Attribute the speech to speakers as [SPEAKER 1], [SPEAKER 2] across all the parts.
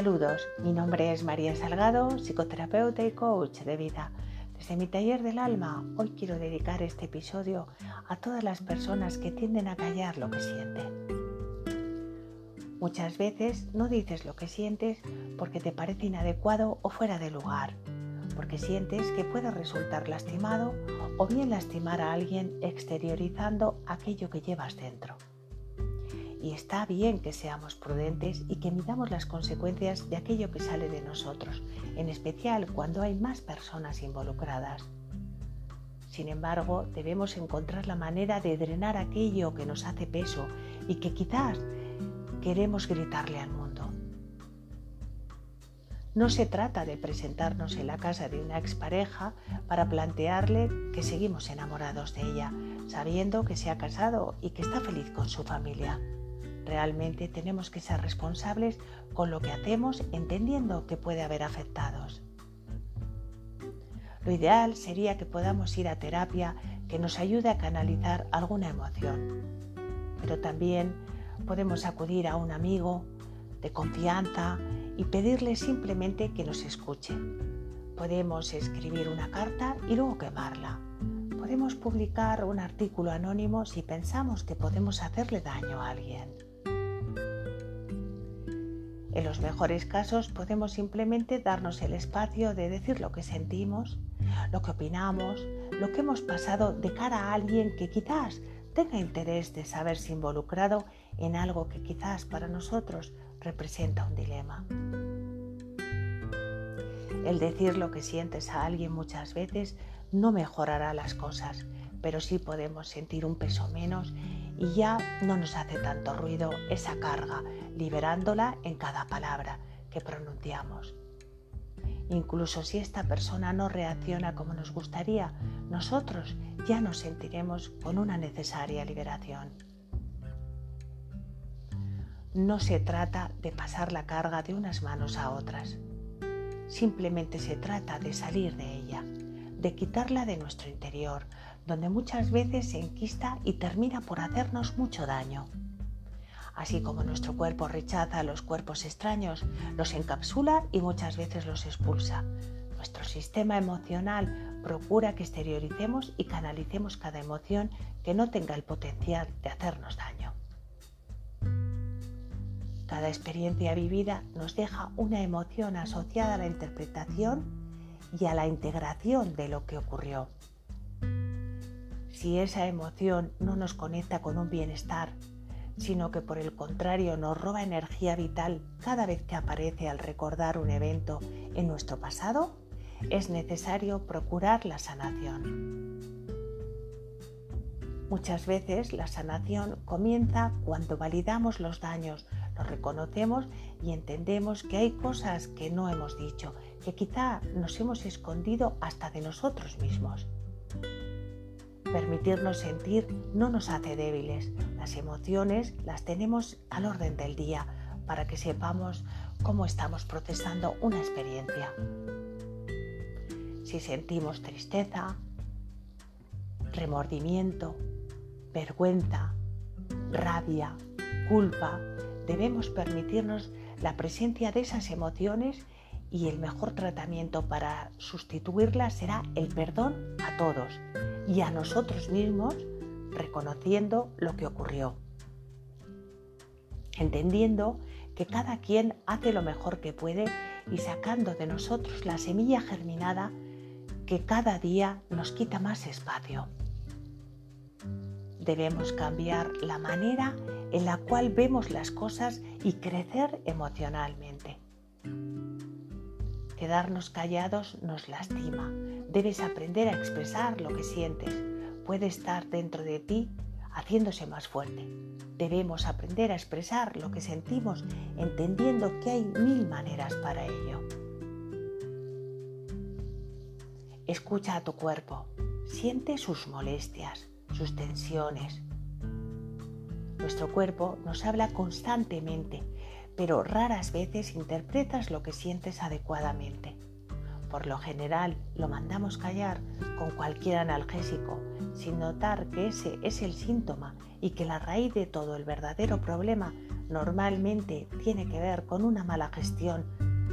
[SPEAKER 1] Saludos, mi nombre es María Salgado, psicoterapeuta y coach de vida. Desde mi taller del alma, hoy quiero dedicar este episodio a todas las personas que tienden a callar lo que sienten. Muchas veces no dices lo que sientes porque te parece inadecuado o fuera de lugar, porque sientes que puede resultar lastimado o bien lastimar a alguien exteriorizando aquello que llevas dentro y está bien que seamos prudentes y que midamos las consecuencias de aquello que sale de nosotros, en especial cuando hay más personas involucradas. Sin embargo, debemos encontrar la manera de drenar aquello que nos hace peso y que quizás queremos gritarle al mundo. No se trata de presentarnos en la casa de una expareja para plantearle que seguimos enamorados de ella, sabiendo que se ha casado y que está feliz con su familia. Realmente tenemos que ser responsables con lo que hacemos entendiendo que puede haber afectados. Lo ideal sería que podamos ir a terapia que nos ayude a canalizar alguna emoción. Pero también podemos acudir a un amigo de confianza y pedirle simplemente que nos escuche. Podemos escribir una carta y luego quemarla. Podemos publicar un artículo anónimo si pensamos que podemos hacerle daño a alguien. En los mejores casos podemos simplemente darnos el espacio de decir lo que sentimos, lo que opinamos, lo que hemos pasado de cara a alguien que quizás tenga interés de saberse involucrado en algo que quizás para nosotros representa un dilema. El decir lo que sientes a alguien muchas veces no mejorará las cosas, pero sí podemos sentir un peso menos y ya no nos hace tanto ruido esa carga, liberándola en cada palabra que pronunciamos. Incluso si esta persona no reacciona como nos gustaría, nosotros ya nos sentiremos con una necesaria liberación. No se trata de pasar la carga de unas manos a otras. Simplemente se trata de salir de ella, de quitarla de nuestro interior, donde muchas veces se enquista y termina por hacernos mucho daño. Así como nuestro cuerpo rechaza los cuerpos extraños, los encapsula y muchas veces los expulsa. Nuestro sistema emocional procura que exterioricemos y canalicemos cada emoción que no tenga el potencial de hacernos daño. Cada experiencia vivida nos deja una emoción asociada a la interpretación y a la integración de lo que ocurrió. Si esa emoción no nos conecta con un bienestar, sino que por el contrario nos roba energía vital cada vez que aparece al recordar un evento en nuestro pasado, es necesario procurar la sanación. Muchas veces la sanación comienza cuando validamos los daños, los reconocemos y entendemos que hay cosas que no hemos dicho, que quizá nos hemos escondido hasta de nosotros mismos. Permitirnos sentir no nos hace débiles. Las emociones las tenemos al orden del día para que sepamos cómo estamos procesando una experiencia. Si sentimos tristeza, remordimiento, vergüenza, rabia, culpa, debemos permitirnos la presencia de esas emociones y el mejor tratamiento para sustituirlas será el perdón a todos y a nosotros mismos reconociendo lo que ocurrió, entendiendo que cada quien hace lo mejor que puede y sacando de nosotros la semilla germinada que cada día nos quita más espacio. Debemos cambiar la manera en la cual vemos las cosas y crecer emocionalmente. Quedarnos callados nos lastima. Debes aprender a expresar lo que sientes. Puede estar dentro de ti haciéndose más fuerte. Debemos aprender a expresar lo que sentimos entendiendo que hay mil maneras para ello. Escucha a tu cuerpo. Siente sus molestias, sus tensiones. Nuestro cuerpo nos habla constantemente pero raras veces interpretas lo que sientes adecuadamente. Por lo general lo mandamos callar con cualquier analgésico, sin notar que ese es el síntoma y que la raíz de todo el verdadero problema normalmente tiene que ver con una mala gestión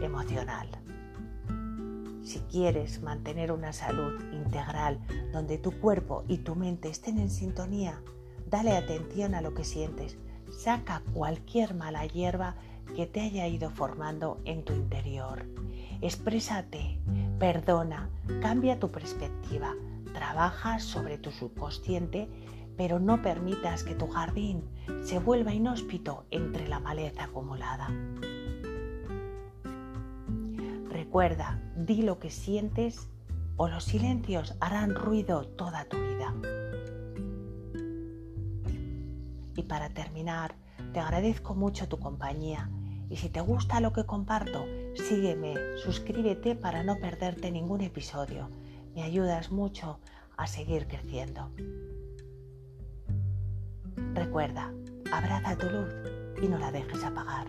[SPEAKER 1] emocional. Si quieres mantener una salud integral donde tu cuerpo y tu mente estén en sintonía, dale atención a lo que sientes. Saca cualquier mala hierba que te haya ido formando en tu interior. Exprésate, perdona, cambia tu perspectiva, trabaja sobre tu subconsciente, pero no permitas que tu jardín se vuelva inhóspito entre la maleza acumulada. Recuerda, di lo que sientes o los silencios harán ruido toda tu vida. Y para terminar, te agradezco mucho tu compañía y si te gusta lo que comparto, sígueme, suscríbete para no perderte ningún episodio. Me ayudas mucho a seguir creciendo. Recuerda, abraza tu luz y no la dejes apagar.